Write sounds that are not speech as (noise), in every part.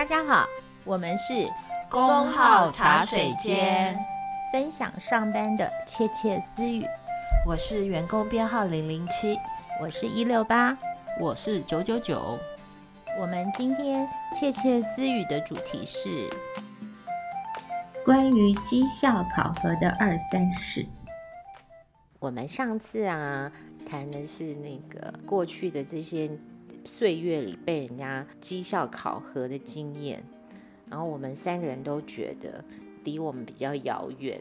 大家好，我们是工号茶水间，分享上班的窃窃私语。我是员工编号零零七，我是一六八，我是九九九。我们今天窃窃私语的主题是关于绩效考核的二三事。我们上次啊谈的是那个过去的这些岁月里被人家绩效考核的经验，然后我们三个人都觉得离我们比较遥远。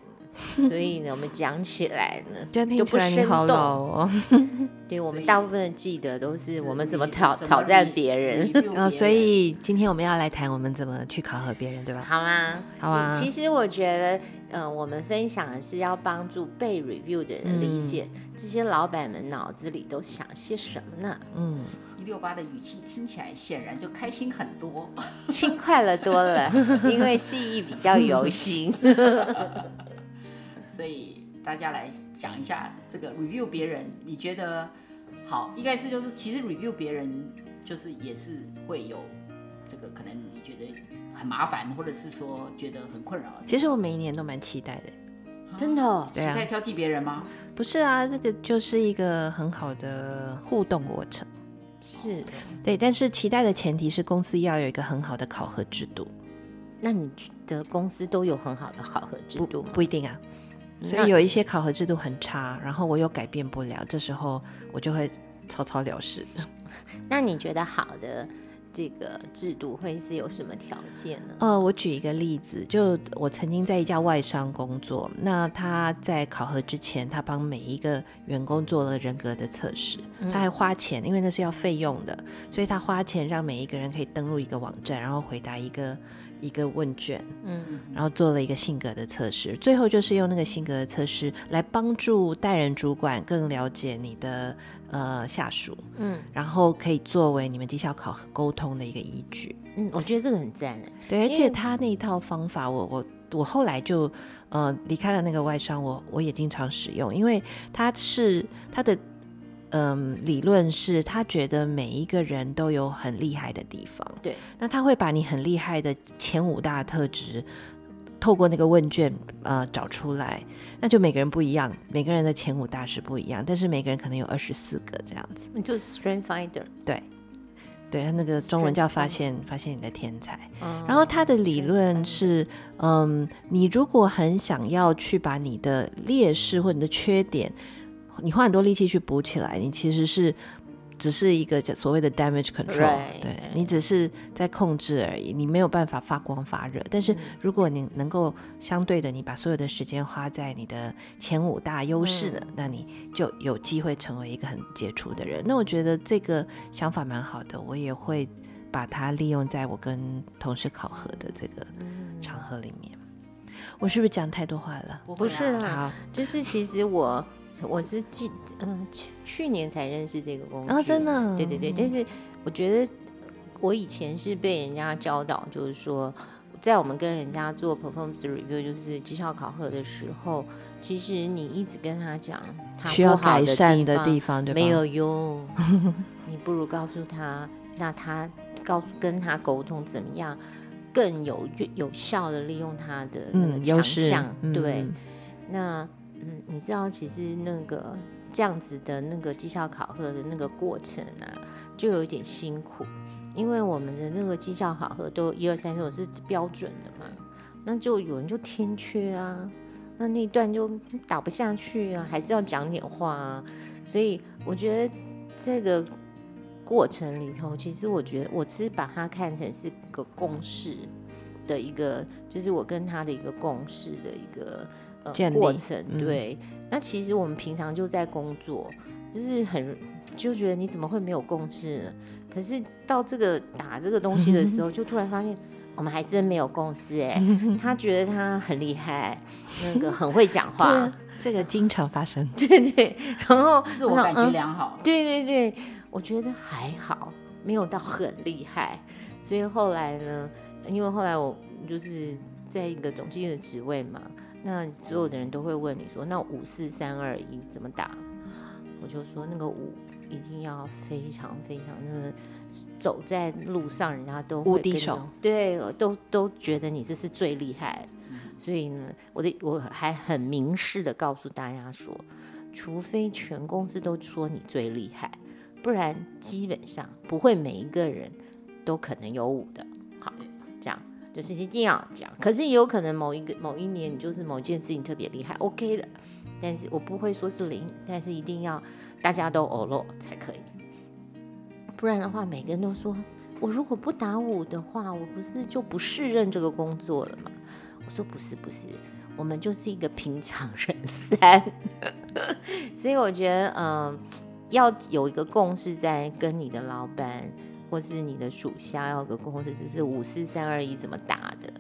所以呢，我们讲起来呢，(laughs) 就不生动哦。(laughs) 对，我们大部分的记得都是我们怎么挑挑战别人啊、哦。所以今天我们要来谈我们怎么去考核别人，对吧？好吗？好啊。其实我觉得，嗯、呃，我们分享的是要帮助被 review 的人理解、嗯、这些老板们脑子里都想些什么呢？嗯，一六八的语气听起来显然就开心很多，轻快了多了，(laughs) 因为记忆比较犹新。(laughs) 所以大家来讲一下这个 review 别人，你觉得好？应该是就是其实 review 别人就是也是会有这个可能你觉得很麻烦，或者是说觉得很困扰。其实我每一年都蛮期待的，真的、哦。对啊。在挑剔别人吗？不是啊，这个就是一个很好的互动过程。是。对，但是期待的前提是公司要有一个很好的考核制度。那你觉得公司都有很好的考核制度？不，不一定啊。所以有一些考核制度很差，然后我又改变不了，这时候我就会草草了事。(laughs) 那你觉得好的这个制度会是有什么条件呢？呃，我举一个例子，就我曾经在一家外商工作，那他在考核之前，他帮每一个员工做了人格的测试，他还花钱，因为那是要费用的，所以他花钱让每一个人可以登录一个网站，然后回答一个。一个问卷，嗯，然后做了一个性格的测试，最后就是用那个性格的测试来帮助带人主管更了解你的呃下属，嗯，然后可以作为你们绩效考核沟通的一个依据，嗯，我觉得这个很赞，对，而且他那一套方法我，我我我后来就呃离开了那个外商，我我也经常使用，因为他是他的。嗯，理论是他觉得每一个人都有很厉害的地方。对，那他会把你很厉害的前五大特质，透过那个问卷呃找出来。那就每个人不一样，每个人的前五大是不一样，但是每个人可能有二十四个这样子。你就 Strength Finder。对，对他那个中文叫发现发现你的天才。嗯。然后他的理论是，嗯，你如果很想要去把你的劣势或你的缺点。你花很多力气去补起来，你其实是只是一个所谓的 damage control，right. 对，你只是在控制而已，你没有办法发光发热。但是如果你能够相对的，你把所有的时间花在你的前五大优势的，嗯，那你就有机会成为一个很杰出的人。那我觉得这个想法蛮好的，我也会把它利用在我跟同事考核的这个场合里面。我是不是讲太多话了？不是啦，就是其实我。我是记嗯去去年才认识这个工具啊，真的，对对对。但是我觉得我以前是被人家教导，就是说，在我们跟人家做 performance review，就是绩效考核的时候，其实你一直跟他讲他需要改善的地方，没有用。(laughs) 你不如告诉他，那他告诉跟他沟通怎么样更有有效的利用他的那个强项，嗯、对，嗯、那。嗯，你知道，其实那个这样子的那个绩效考核的那个过程啊，就有一点辛苦，因为我们的那个绩效考核都一二三四五是标准的嘛，那就有人就天缺啊，那那段就打不下去啊，还是要讲点话啊，所以我觉得这个过程里头，其实我觉得我其实把它看成是个共识的一个，就是我跟他的一个共识的一个。呃，过程对，嗯，那其实我们平常就在工作，就是很就觉得你怎么会没有共识呢？可是到这个打这个东西的时候，(laughs) 就突然发现我们还真没有共识哎。(laughs) 他觉得他很厉害，那个很会讲 (laughs) 话，这个经常发生。对对，然后自我感觉良好。嗯，对对对，我觉得还好，没有到很厉害。所以后来呢，因为后来我就是在一个总经理的职位嘛。那所有的人都会问你说：“那五四三二一怎么打？”我就说：“那个五一定要要非常非常那个走在路上，人家都无敌手，对，都都觉得你这是最厉害。所以呢，我的我还很明示的告诉大家说，除非全公司都说你最厉害，不然基本上不会每一个人都可能有五的。好，这样就是一定要讲。可是也有可能某一个某一年你就是某件事情特别厉害，OK 的。但是我不会说是零，但是一定要大家都欧落才可以。不然的话，每个人都说我如果不打五的话，我不是就不适任这个工作了吗？我说不是不是，我们就是一个平常人三，(laughs) 所以我觉得嗯、要有一个共识，在跟你的老板或是你的属下要有个共识，只是五四三二一怎么打的。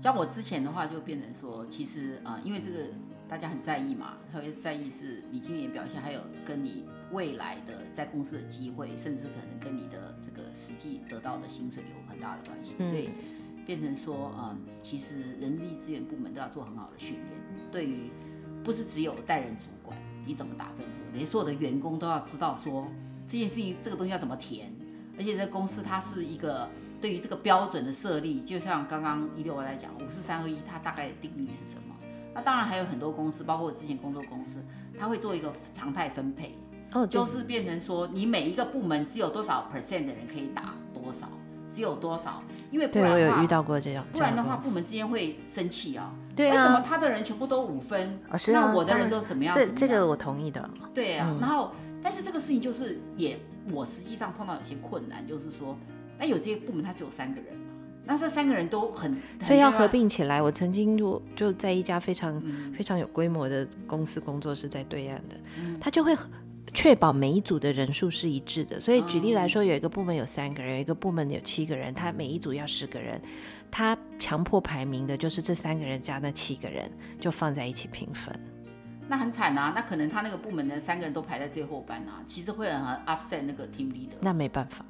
像我之前的话，就变成说，其实啊、呃，因为这个大家很在意嘛，特别在意是你今年表现，还有跟你未来的在公司的机会，甚至可能跟你的这个实际得到的薪水有很大的关系，嗯、所以。变成说，嗯，其实人力资源部门都要做很好的训练。对于不是只有带人主管，你怎么打分数？连所有的员工都要知道说这件事情，这个东西要怎么填。而且这公司它是一个对于这个标准的设立，就像刚刚一六我在讲五四三二一，它大概的定律是什么？那当然还有很多公司，包括我之前工作公司，它会做一个常态分配，哦，就是变成说你每一个部门只有多少 percent 的人可以打多少。只有多少？因为不然的话，我有遇到过这样，不然的话，部门之间会生气啊。对啊。为什么他的人全部都五分？啊，是啊。那我的人都怎么样？这这个我同意的。对啊。嗯、然后，但是这个事情就是也，我实际上碰到有些困难，就是说，那有这些部门他只有三个人嘛，那这三个人都很，(laughs) 所以要合并起来。我曾经就就在一家非常、嗯、非常有规模的公司工作，是在对岸的，嗯、他就会。确保每一组的人数是一致的，所以举例来说，有一个部门有三个人，有一个部门有七个人，他每一组要十个人，他强迫排名的就是这三个人加那七个人，就放在一起评分。那很惨啊，那可能他那个部门的三个人都排在最后班啊，其实会很 upset 那个 team leader。那没办法，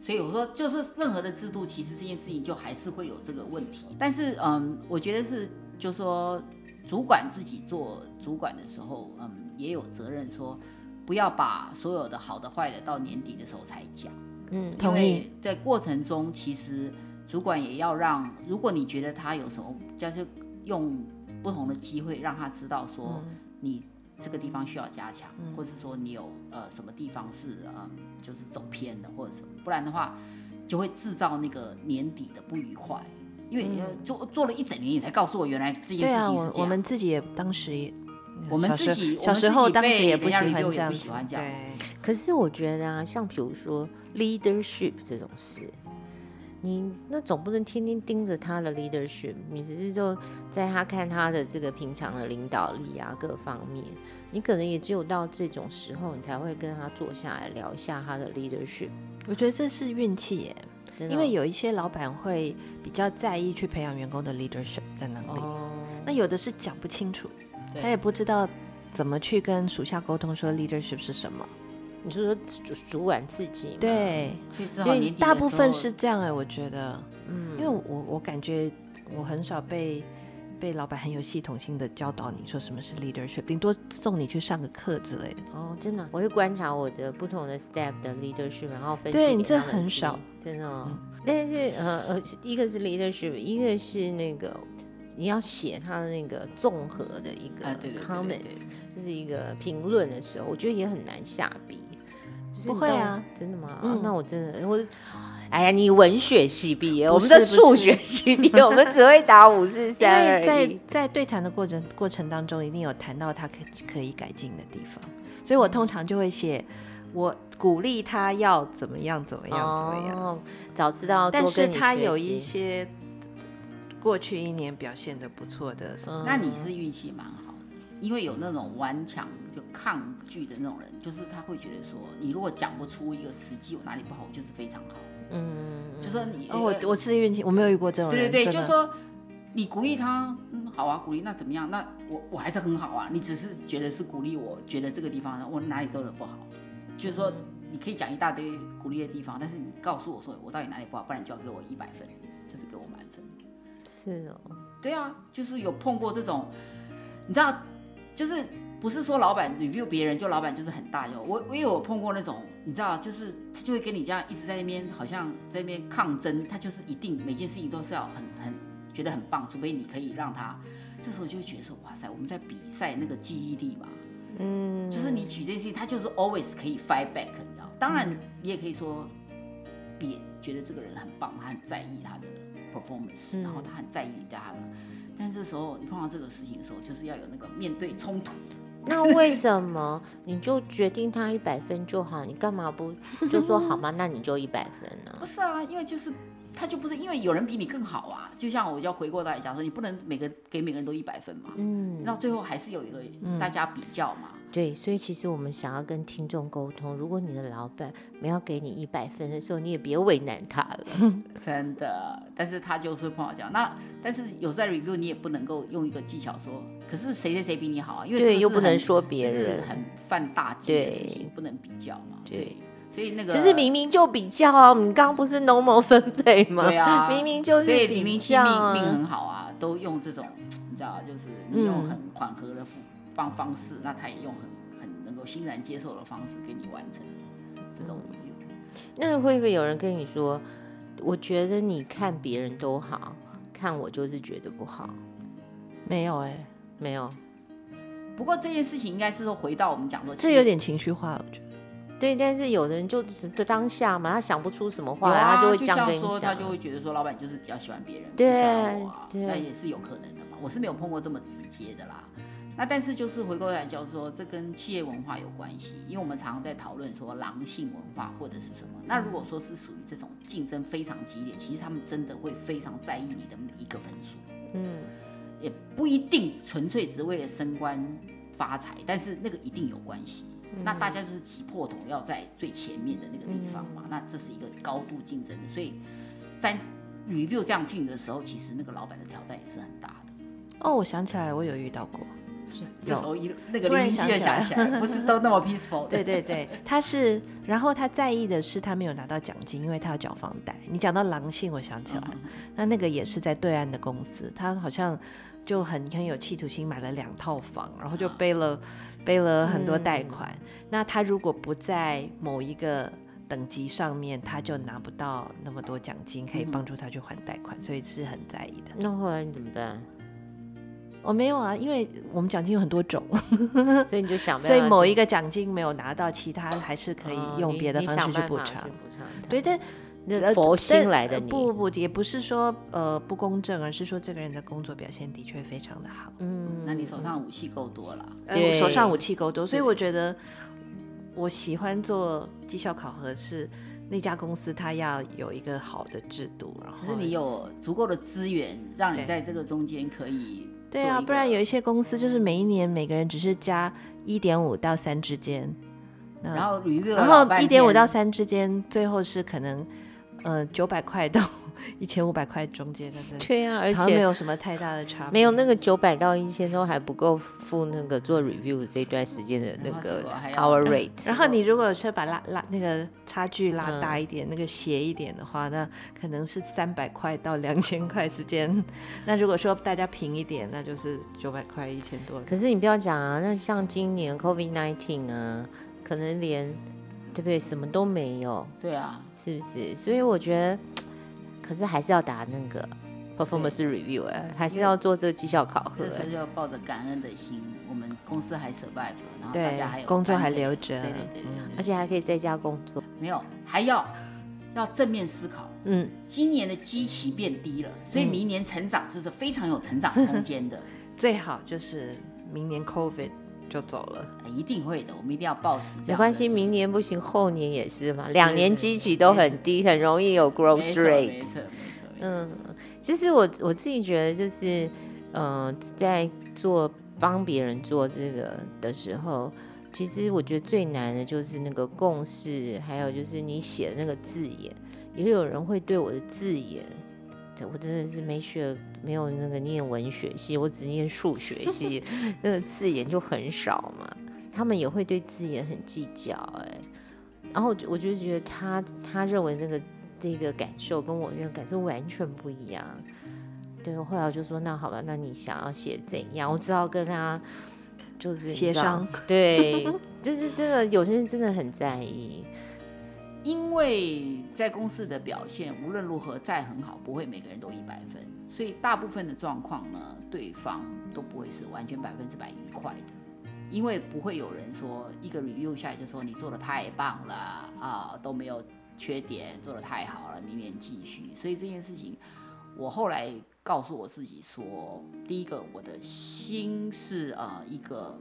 所以我说，就是任何的制度，其实这件事情就还是会有这个问题。但是，嗯，我觉得是，就说主管自己做主管的时候，嗯，也有责任说。不要把所有的好的坏的到年底的时候才讲，嗯，同意。在过程中，其实主管也要让，如果你觉得他有什么，就是用不同的机会让他知道说，你这个地方需要加强，嗯、或者是说你有呃什么地方是呃就是走偏的或者什么，不然的话就会制造那个年底的不愉快。因为你做做了一整年，你才告诉我原来这件事情是这样。对啊，我我们自己也当时也。我们自己小时候当时也不喜欢这样，不喜欢这样。可是我觉得啊，像比如说 leadership 这种事，你那总不能天天盯着他的 leadership，你只是就在他看他的这个平常的领导力啊各方面，你可能也只有到这种时候，你才会跟他坐下来聊一下他的 leadership。我觉得这是运气耶，因为有一些老板会比较在意去培养员工的 leadership 的能力，那有的是讲不清楚。他也不知道怎么去跟属下沟通，说 leadership 是什么？你就说主主管自己？对，所以大部分是这样哎、欸，我觉得，嗯，因为我我感觉我很少被被老板很有系统性的教导你说什么是 leadership，顶多送你去上个课之类的。哦，真的，我会观察我的不同的 step 的 leadership，然后分析。对，你这很少，真的、哦。嗯、但是呃呃，一个是 leadership，一个是那个。你要写他的那个综合的一个 comments，就是一个评论的时候，我觉得也很难下笔。不会啊，真的吗？嗯、那我真的，我，哎呀，你文学系毕业，我们的数学系毕业，我们只会打五四三而已。在在对谈的过程过程当中，一定有谈到他可可以改进的地方，所以我通常就会写，我鼓励他要怎么样怎么样怎么样。哦、早知道，但是他有一些。过去一年表现的不错的，那你是运气蛮好的，因为有那种顽强就抗拒的那种人，就是他会觉得说，你如果讲不出一个实际我哪里不好，我就是非常好。嗯，就说你，哦，我我是运气，我没有遇过这种人。对对对，就是说你鼓励他，嗯，好啊，鼓励那怎么样？那我我还是很好啊，你只是觉得是鼓励我，觉得这个地方我哪里做得不好，就是说你可以讲一大堆鼓励的地方，但是你告诉我说我到底哪里不好，不然你就要给我一百分，(laughs) 就是给我满分。是哦，对啊，就是有碰过这种，你知道，就是不是说老板 review 别人就老板就是很大哟。我因为我碰过那种，你知道，就是他就会跟你这样一直在那边好像在那边抗争，他就是一定每件事情都是要很很觉得很棒，除非你可以让他，这时候就会觉得说，哇塞，我们在比赛那个记忆力嘛，嗯，就是你举这件事情，他就是 always 可以 fight back，你知道，当然你也可以说，别觉得这个人很棒，他很在意他的 performance，然后他很在意你对他们，但这时候你碰到这个事情的时候，就是要有那个面对冲突。(laughs) 那为什么你就决定他一百分就好？你干嘛不 (laughs) 就说好吗？那你就一百分呢？不是啊，因为就是他就不是因为有人比你更好啊。就像我要回过头来讲说，你不能每个给每个人都一百分嘛。嗯，那最后还是有一个大家比较嘛。嗯、对，所以其实我们想要跟听众沟通，如果你的老板没有给你一百分的时候，你也别为难他了。(laughs) 真的，但是他就是碰到这样。那但是有在 review，你也不能够用一个技巧说。可是谁谁谁比你好啊？因为对，又不能说别人，是很犯大忌的事情，不能比较嘛。对，所以那个其实明明就比较啊，你刚刚不是 normal 分配吗？对啊，明明就是比较，明明其命命很好啊，都用这种你知道，就是你用很缓和的方方式，那他也用很很能够欣然接受的方式给你完成这种 review。那会不会有人跟你说，我觉得你看别人都好，看我就是觉得不好？没有哎。没有，不过这件事情应该是说回到我们讲说，这有点情绪化，我觉得。对，但是有的人就就当下嘛，他想不出什么话，啊、他就会这样跟你讲，他就会觉得说，老板就是比较喜欢别人，对，那也是有可能的嘛。我是没有碰过这么直接的啦。那但是就是回过来讲说，这跟企业文化有关系，因为我们常常在讨论说狼性文化或者是什么。那如果说是属于这种竞争非常激烈，其实他们真的会非常在意你的每一个分数。嗯。也不一定纯粹只是为了升官发财，但是那个一定有关系。嗯、那大家就是挤破头要在最前面的那个地方嘛。嗯、那这是一个高度竞争的，所以在 review 这样 team 的时候，其实那个老板的挑战也是很大的。哦，我想起来，我有遇到过。是这时候一那个林明希想起来，不是都那么 peaceful？对对对，他是，然后他在意的是他没有拿到奖金，因为他要缴房贷。你讲到狼性，我想起来，嗯、那那个也是在对岸的公司，他好像。就很很有企图心，买了两套房，然后就背了、啊、背了很多贷款。嗯、那他如果不在某一个等级上面，他就拿不到那么多奖金，可以帮助他去还贷款，嗯、所以是很在意的。那后来你怎么办？我没有啊，因为我们奖金有很多种，所以你就想，所以某一个奖金没有拿到，其他还是可以用别的方式去补偿。哦、对，但。佛心来的你不不也不是说呃不公正，而是说这个人的工作表现的确非常的好。嗯，那你手上武器够多了，对，手上武器够多，所以我觉得我喜欢做绩效考核是那家公司它要有一个好的制度，然后可是你有足够的资源让你在这个中间可以对啊，不然有一些公司就是每一年每个人只是加一点五到三之间，然后然后一点五到三之间，最后是可能。呃，九百块到一千五百块中间的，对呀，而且没有什么太大的差别，没有那个九百到一千都还不够付那个做 review 这段时间的那个 hour rate。然后你如果是把拉拉那个差距拉大一点，嗯、那个斜一点的话，那可能是三百块到两千块之间。(laughs) 那如果说大家平一点，那就是九百块一千多。可是你不要讲啊，那像今年 COVID nineteen 啊，可能连。对不对？什么都没有。对啊，是不是？所以我觉得，可是还是要打那个 performance review 哎，还是要做这个绩效考核。这时候就要抱着感恩的心，我们公司还 survive，然后大家还有工作还留着，对对对，而且还可以在家工作。没有，还要要正面思考。嗯，今年的基期变低了，所以明年成长这是非常有成长空间的。(laughs) 最好就是明年 COVID。就走了，一定会的。我们一定要抱死。没关系，明年不行，后年也是嘛。两年基期都很低，很容易有 growth rate。嗯，其实我我自己觉得，就是呃，在做帮别人做这个的时候，其实我觉得最难的就是那个共识，还有就是你写的那个字眼，也有人会对我的字眼。我真的是没学，没有那个念文学系，我只念数学系，(laughs) 那个字眼就很少嘛。他们也会对字眼很计较，哎，然后我就觉得他他认为那个这个感受跟我那个感受完全不一样。对，后来我就说那好吧，那你想要写怎样？我只好跟他就是协商，对，就是真的有些人真的很在意，因为在公司的表现无论如何再很好，不会每个人都一百分，所以大部分的状况呢，对方都不会是完全百分之百愉快的，因为不会有人说一个 review 下来就说你做的太棒了啊，都没有缺点，做的太好了，明年继续。所以这件事情，我后来。告诉我自己说，第一个，我的心是呃一个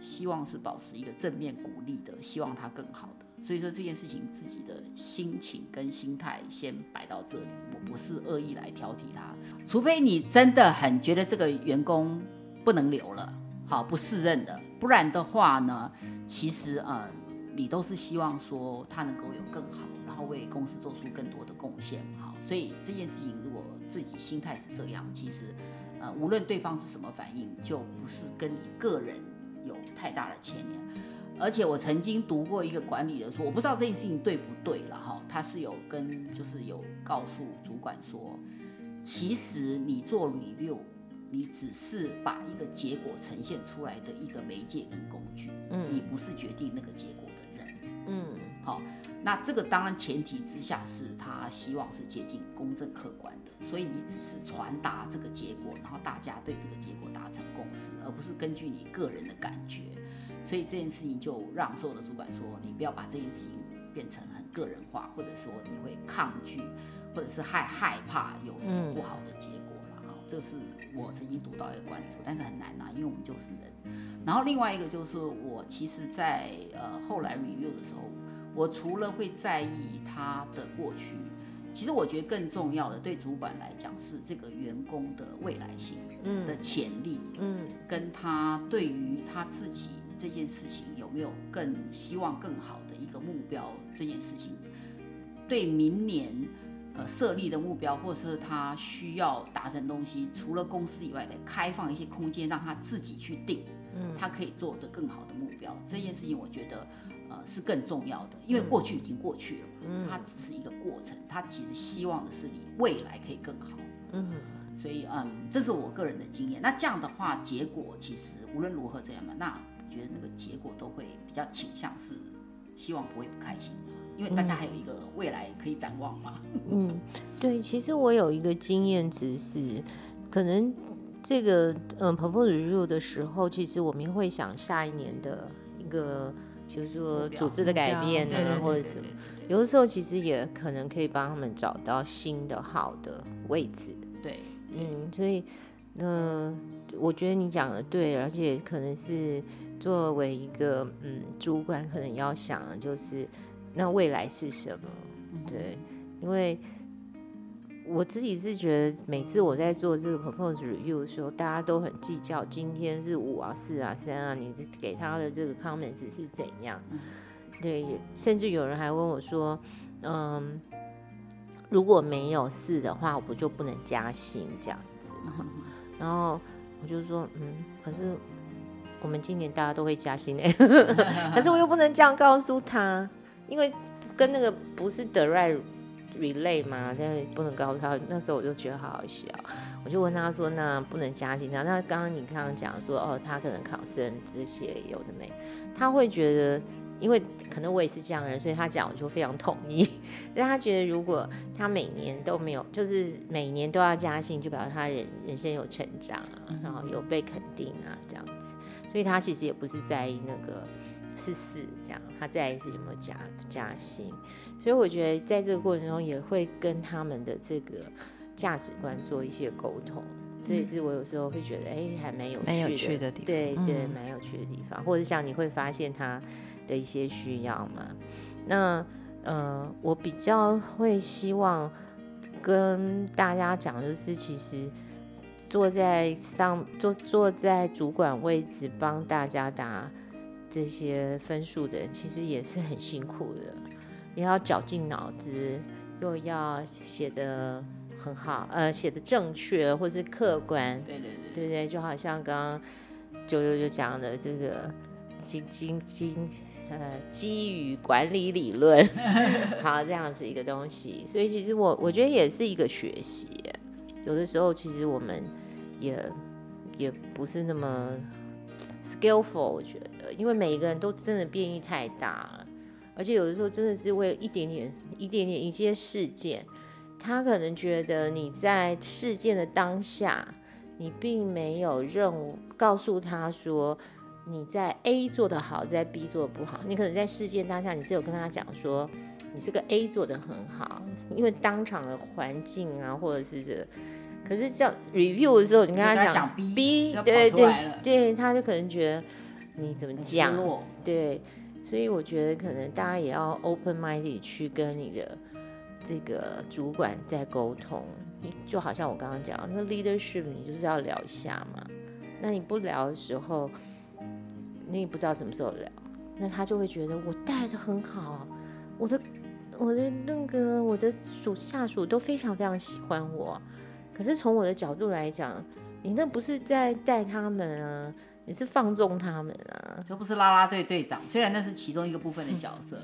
希望是保持一个正面鼓励的，希望他更好。所以说这件事情，自己的心情跟心态先摆到这里，我不是恶意来挑剔他，除非你真的很觉得这个员工不能留了，好不适任的，不然的话呢，其实呃你都是希望说他能够有更好，然后为公司做出更多的贡献，好，所以这件事情如果。自己心态是这样，其实，呃，无论对方是什么反应，就不是跟你个人有太大的牵连。而且我曾经读过一个管理的说，我不知道这件事情对不对了哈，他是有跟就是有告诉主管说，其实你做 review，你只是把一个结果呈现出来的一个媒介跟工具，嗯，你不是决定那个结果的人，嗯，好。那这个当然前提之下是他希望是接近公正客观的，所以你只是传达这个结果，然后大家对这个结果达成共识，而不是根据你个人的感觉。所以这件事情就让所有的主管说，你不要把这件事情变成很个人化，或者说你会抗拒，或者是害害怕有什么不好的结果了。哈、嗯，这是我曾经读到一个管理书，但是很难呐、啊，因为我们就是人。然后另外一个就是我其实在呃后来 review 的时候。我除了会在意他的过去，其实我觉得更重要的，对主管来讲是这个员工的未来性，嗯，的潜力，嗯，跟他对于他自己这件事情有没有更希望更好的一个目标，这件事情，对明年呃设立的目标，或者是他需要达成东西，除了公司以外的开放一些空间，让他自己去定，嗯，他可以做得更好的目标，这件事情我觉得。呃，是更重要的，因为过去已经过去了，嗯，它只是一个过程，它其实希望的是你未来可以更好，嗯，所以嗯，这是我个人的经验。那这样的话，结果其实无论如何这样嘛，那我觉得那个结果都会比较倾向是希望不会不开心的，因为大家还有一个未来可以展望嘛。嗯，对，其实我有一个经验值是，可能这个嗯 performance review 的时候，其实我们会想下一年的一个。就是说组织的改变啊，或者什么，有的时候其实也可能可以帮他们找到新的好的位置。对，嗯，所以，呃，我觉得你讲的对，而且可能是作为一个嗯主管，可能要想的就是那未来是什么？对，因为。我自己是觉得，每次我在做这个 performance review 的时候，大家都很计较，今天是五啊、四啊、三啊，你给他的这个 comments 是怎样？对，甚至有人还问我说，嗯，如果没有四的话，我就不能加薪这样子。然后我就说，嗯，可是我们今年大家都会加薪诶，(laughs) (laughs) 可是我又不能这样告诉他，因为跟那个不是 direct。relay 嘛，但是不能告诉他。那时候我就觉得好好笑，我就问他说：“那不能加薪？”那刚刚你刚刚讲说，哦，他可能考生这些有的没，他会觉得，因为可能我也是这样的人，所以他讲我就非常同意。(laughs) 因为他觉得如果他每年都没有，就是每年都要加薪，就表示他人人生有成长啊，然后有被肯定啊，这样子。所以他其实也不是在意那个。是四这样，他在意是有没有加加薪？所以我觉得在这个过程中也会跟他们的这个价值观做一些沟通，嗯、这也是我有时候会觉得哎，还蛮有趣的，有趣的地方，对对，蛮有趣的地方。嗯、或者像你会发现他的一些需要嘛？那呃，我比较会希望跟大家讲，就是其实坐在上坐坐在主管位置帮大家打。这些分数的人其实也是很辛苦的，也要绞尽脑汁，又要写的很好，呃，写的正确或是客观，对对对，对不对？就好像刚刚九九就讲的这个基基基呃基于管理理论，(laughs) 好这样子一个东西，所以其实我我觉得也是一个学习，有的时候其实我们也也不是那么。skillful，我觉得，因为每一个人都真的变异太大了，而且有的时候真的是为了一点点、一点点一些事件，他可能觉得你在事件的当下，你并没有任务告诉他说你在 A 做得好，在 B 做得不好，你可能在事件当下，你只有跟他讲说你这个 A 做得很好，因为当场的环境啊，或者是这。可是叫 review 的时候，你跟他讲 B，, 对对对，他就可能觉得你怎么讲？对，所以我觉得可能大家也要 open minded 去跟你的这个主管在沟通。就好像我刚刚讲，那 leadership 你就是要聊一下嘛。那你不聊的时候，你也不知道什么时候聊，那他就会觉得我带的很好，我的我的那个我的属下属都非常非常喜欢我。可是从我的角度来讲，你那不是在带他们啊，你是放纵他们啊，就不是啦啦队队长。虽然那是其中一个部分的角色，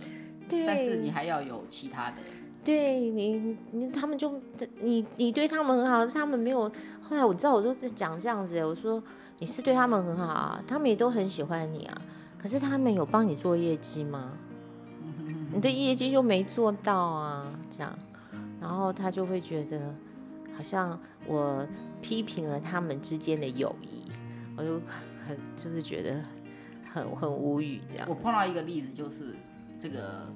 对，但是你还要有其他的。对你，你他们就你你对他们很好，他们没有。后来我知道，我就讲这样子，我说你是对他们很好啊，他们也都很喜欢你啊。可是他们有帮你做业绩吗？(laughs) 你的业绩就没做到啊，这样，然后他就会觉得。好像我批评了他们之间的友谊，我就很就是觉得很很无语这样。我碰到一个例子，就是这个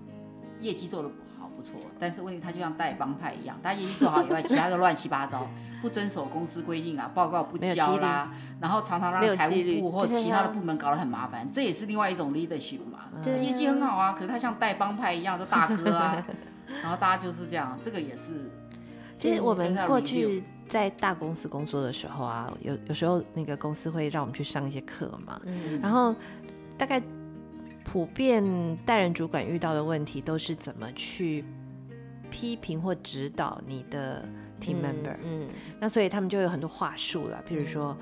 业绩做的不好不错，但是问题他就像带帮派一样，他业绩做好以外，其他都乱七八糟，不遵守公司规定啊，报告不交啦，然后常常让财务部或其他的部门搞得很麻烦，这也是另外一种 leadership 嘛。对，业绩很好啊，可是他像带帮派一样的大哥啊，(laughs) 然后大家就是这样，这个也是。其实我们过去在大公司工作的时候啊，有有时候那个公司会让我们去上一些课嘛，嗯，然后大概普遍带人主管遇到的问题都是怎么去批评或指导你的 team member，嗯，嗯，那所以他们就有很多话术了，譬如说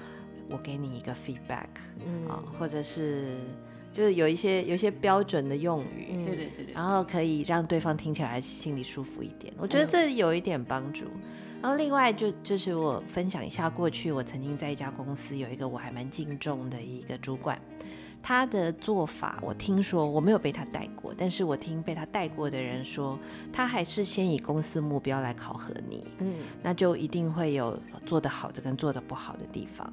我给你一个 feedback，嗯，啊，或者是。就是有一些有一些标准的用语，嗯，对对对，然后可以让对方听起来心里舒服一点。我觉得这有一点帮助。然后另外就就是我分享一下，过去我曾经在一家公司有一个我还蛮敬重的一个主管，他的做法我听说我没有被他带过，但是我听被他带过的人说，他还是先以公司目标来考核你，嗯，那就一定会有做得好的跟做得不好的地方。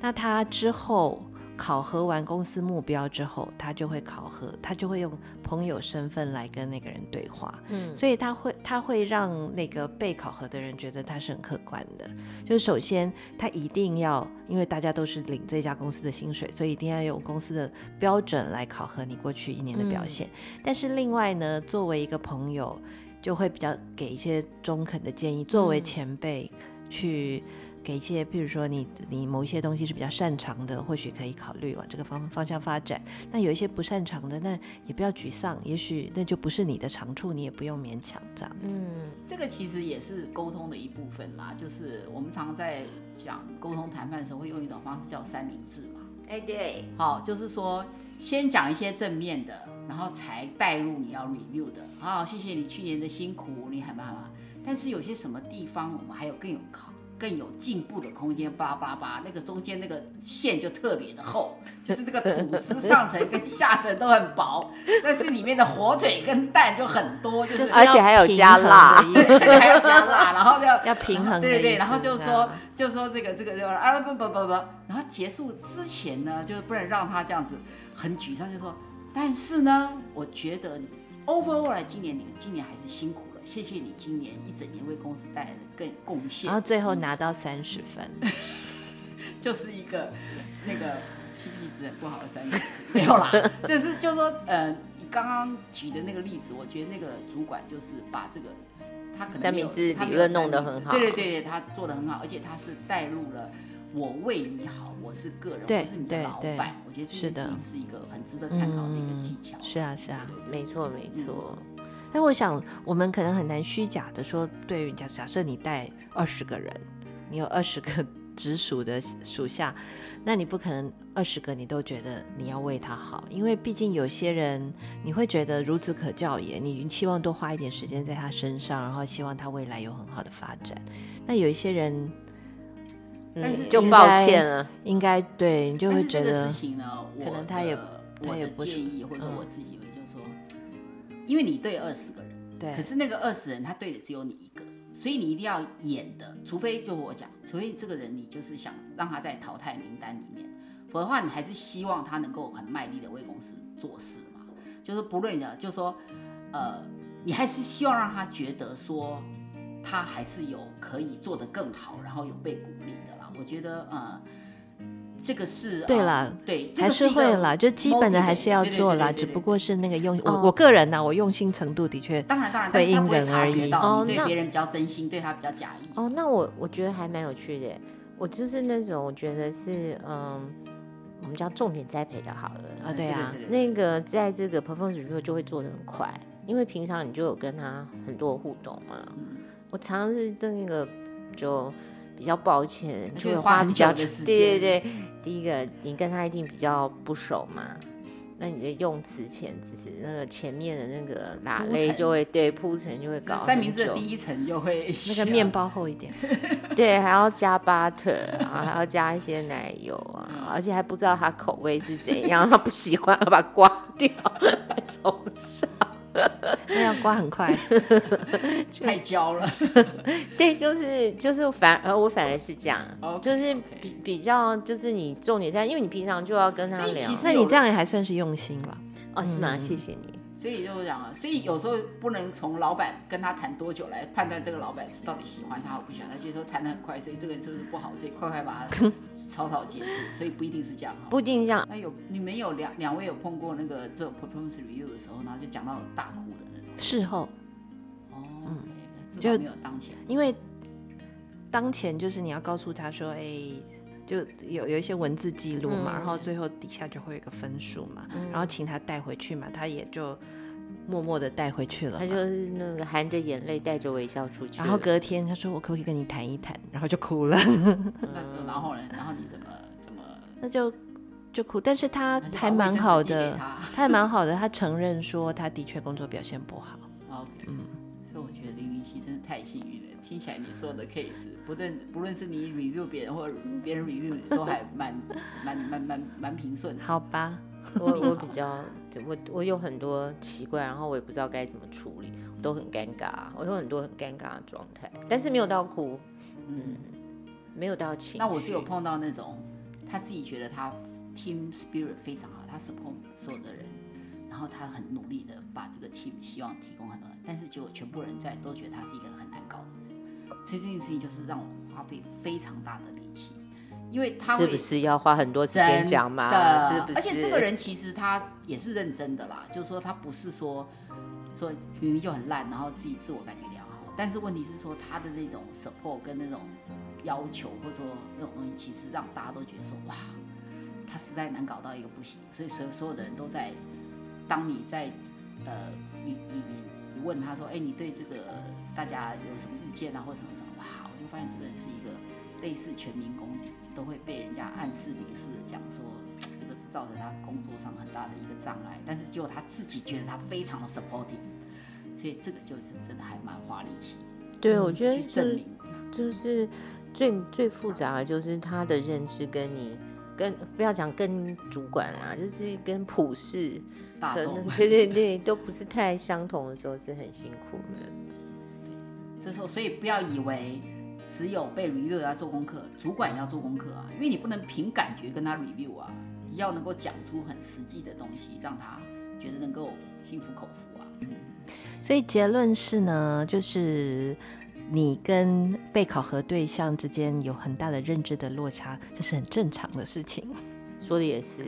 那他之后。考核完公司目标之后，他就会考核，他就会用朋友身份来跟那个人对话。嗯，所以他会他会让那个被考核的人觉得他是很客观的。就是首先他一定要，因为大家都是领这家公司的薪水，所以一定要用公司的标准来考核你过去一年的表现。嗯，但是另外呢，作为一个朋友，就会比较给一些中肯的建议。作为前辈去。给一些，譬如说你你某一些东西是比较擅长的，或许可以考虑往这个方方向发展。那有一些不擅长的，那也不要沮丧，也许那就不是你的长处，你也不用勉强这样。嗯，这个其实也是沟通的一部分啦。就是我们常常在讲沟通谈判的时候，会用一种方式叫三明治嘛。哎，对，好，就是说先讲一些正面的，然后才带入你要 review 的。好，谢谢你去年的辛苦，你很棒啊。但是有些什么地方，我们还有更有考。更有进步的空间，八八八，那个中间那个线就特别的厚，就是那个吐司上层跟下层都很薄，(laughs) 但是里面的火腿跟蛋就很多，(laughs) 就是而且还有加辣，(laughs) 还有加辣，然后就要平衡，对对对，然后就说就说这个这个就啊不不不不，然后结束之前呢，就是不能让他这样子很沮丧，就说，但是呢，我觉得 overall 今年你今年还是辛苦。谢谢你今年一整年为公司带来的更贡献，然后最后拿到三十分，嗯、就是一个那个 CP 值很不好的三十分，没有啦，(laughs) 就是就是说，呃，你刚刚举的那个例子，我觉得那个主管就是把这个他可能三明治理论弄得很好，对对对，他做的很好，而且他是带入了我为你好，我是个人，我是你的老板，我觉得这件事情是一个很值得参考的一个技巧。是啊是啊，没错没错。但我想，我们可能很难虚假的说，对于假假设你带二十个人，你有二十个 (laughs) 直属的属下，那你不可能二十个你都觉得你要为他好，因为毕竟有些人你会觉得孺子可教也，你希望多花一点时间在他身上，然后希望他未来有很好的发展。那有一些人，但是就抱歉了，应该对你就会觉得可能他也我的建议或者我自己因为你对二十个人，对，可是那个二十人他对的只有你一个，所以你一定要演的，除非就我讲，除非这个人你就是想让他在淘汰名单里面，否则的话你还是希望他能够很卖力的为公司做事嘛，就是不论的，就是说，呃，你还是希望让他觉得说他还是有可以做得更好，然后有被鼓励的啦。我觉得呃，这个是对啦，对，还是会啦，就基本的还是要做啦，只不过是那个用我我个人呢，我用心程度的确当然当然会因人而异哦。对别人比较真心，对他比较假意哦。那我我觉得还蛮有趣的，我就是那种我觉得是嗯，我们叫重点栽培的好了啊，对啊，那个在这个 performance review 就会做的很快，因为平常你就有跟他很多互动嘛。我常常是那个就。比较抱歉，就会花比较长。对对对，第一个你跟他一定比较不熟嘛，那你的用词遣词，那个前面的那个哪类就会对铺层就会搞。三明治的第一层就会那个面包厚一点，(laughs) 对，还要加 butter，啊还要加一些奶油啊，而且还不知道他口味是怎样，他不喜欢，要把它刮掉，重上。(laughs) 那要刮很快，(laughs) 太焦了。(laughs) 对，就是就是反而我反而是这样，就是比比较就是你重点在，因为你平常就要跟他聊，那你这样也还算是用心了。哦，是吗？谢谢你。所以就是讲啊，所以有时候不能从老板跟他谈多久来判断这个老板是到底喜欢他或不喜欢他，觉得说谈的很快，所以这个人是不是不好，所以快快把他 (laughs) 草草结束，所以不一定是这样哈。不一定这样。那有你们有两两位有碰过那个做 performance review 的时候，然后就讲到大哭的那种。事后。哦，嗯，就没有当前，因为当前就是你要告诉他说，哎。就有有一些文字记录嘛，嗯、然后最后底下就会有一个分数嘛，嗯、然后请他带回去嘛，他也就默默的带回去了。他就是那个含着眼泪带着微笑出去。然后隔天他说：“我可不可以跟你谈一谈？”然后就哭了。嗯、(laughs) 然后呢？然后你怎么怎么？(laughs) 那就就哭，但是他还蛮好的，他，他还蛮好的，他承认说他的确工作表现不好。(laughs) OK，嗯，所以我觉得零零七真的太幸运了。听起来你说的 case，不论不论是你 review 别人或者别人 review，都还蛮 (laughs) 蛮蛮蛮蛮平顺。好吧，我我比较我我有很多奇怪，然后我也不知道该怎么处理，都很尴尬。我有很多很尴尬的状态，但是没有到哭，嗯，没有到情。那我是有碰到那种他自己觉得他 team spirit 非常好，他 support 所有的人，然后他很努力的把这个 team 希望提供很多，但是结果全部人在都觉得他是一个很难搞的人。所以这件事情就是让我花费非常大的力气，因为他是不是要花很多时间讲嘛？是不是？而且这个人其实他也是认真的啦，就是说他不是说说明明就很烂，然后自己自我感觉良好。但是问题是说他的那种 support 跟那种要求，或者说那种东西，其实让大家都觉得说哇，他实在难搞到一个不行。所以所所有的人都在，当你在呃，你你你你问他说，哎，你对这个大家有什么意见啊，或什么什么？哇！我就发现这个人是一个类似全民公敌，都会被人家暗示、明示的讲说，这个是造成他工作上很大的一个障碍。但是，结果他自己觉得他非常的 supportive，所以这个就是真的还蛮花力气。对，我觉得证明就是最最复杂的，就是他的认知跟你跟不要讲跟主管啦，就是跟普世大众，对对对，都不是太相同的时候，是很辛苦的。这时候，所以不要以为只有被 review 要做功课，主管也要做功课啊，因为你不能凭感觉跟他 review 啊，要能够讲出很实际的东西，让他觉得能够心服口服啊。嗯，所以结论是呢，就是你跟被考核对象之间有很大的认知的落差，这是很正常的事情。说的也是，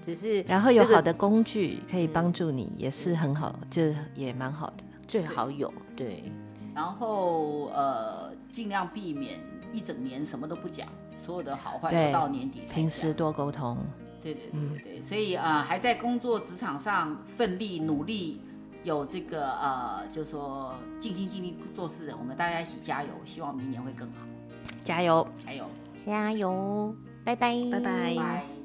只是然后有好的工具可以帮助你，也是很好，就也蛮好的。最好有对，然后呃，尽量避免一整年什么都不讲，所有的好坏都到年底才讲。平时多沟通。对对对对对，嗯、所以啊、呃，还在工作职场上奋力努力，有这个呃，就是说尽心尽力做事的，我们大家一起加油，希望明年会更好。加油，加油，加油，拜拜，拜拜。拜拜。